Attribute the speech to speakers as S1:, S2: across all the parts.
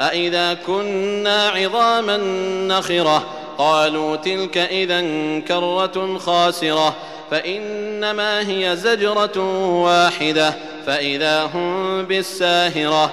S1: أئذا كنا عظاما نخرة قالوا تلك إذا كرة خاسرة فإنما هي زجرة واحدة فإذا هم بالساهرة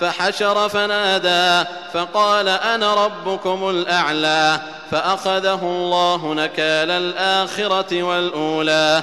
S1: فحشر فنادى فقال أنا ربكم الأعلى فأخذه الله نكال الآخرة والأولى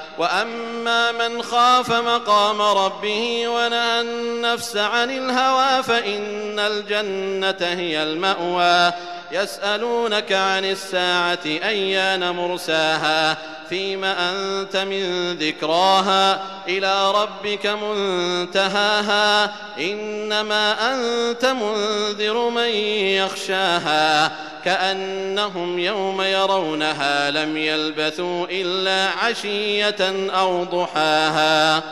S1: وأما من خاف مقام ربه ونهى النفس عن الهوى فإن الجنة هي المأوى. يسألونك عن الساعة أيان مرساها فيم أنت من ذكراها إلى ربك منتهاها إنما أنت منذر من يخشاها كأنهم يوم يرونها لم يلبثوا إلا عشية أو ضحاها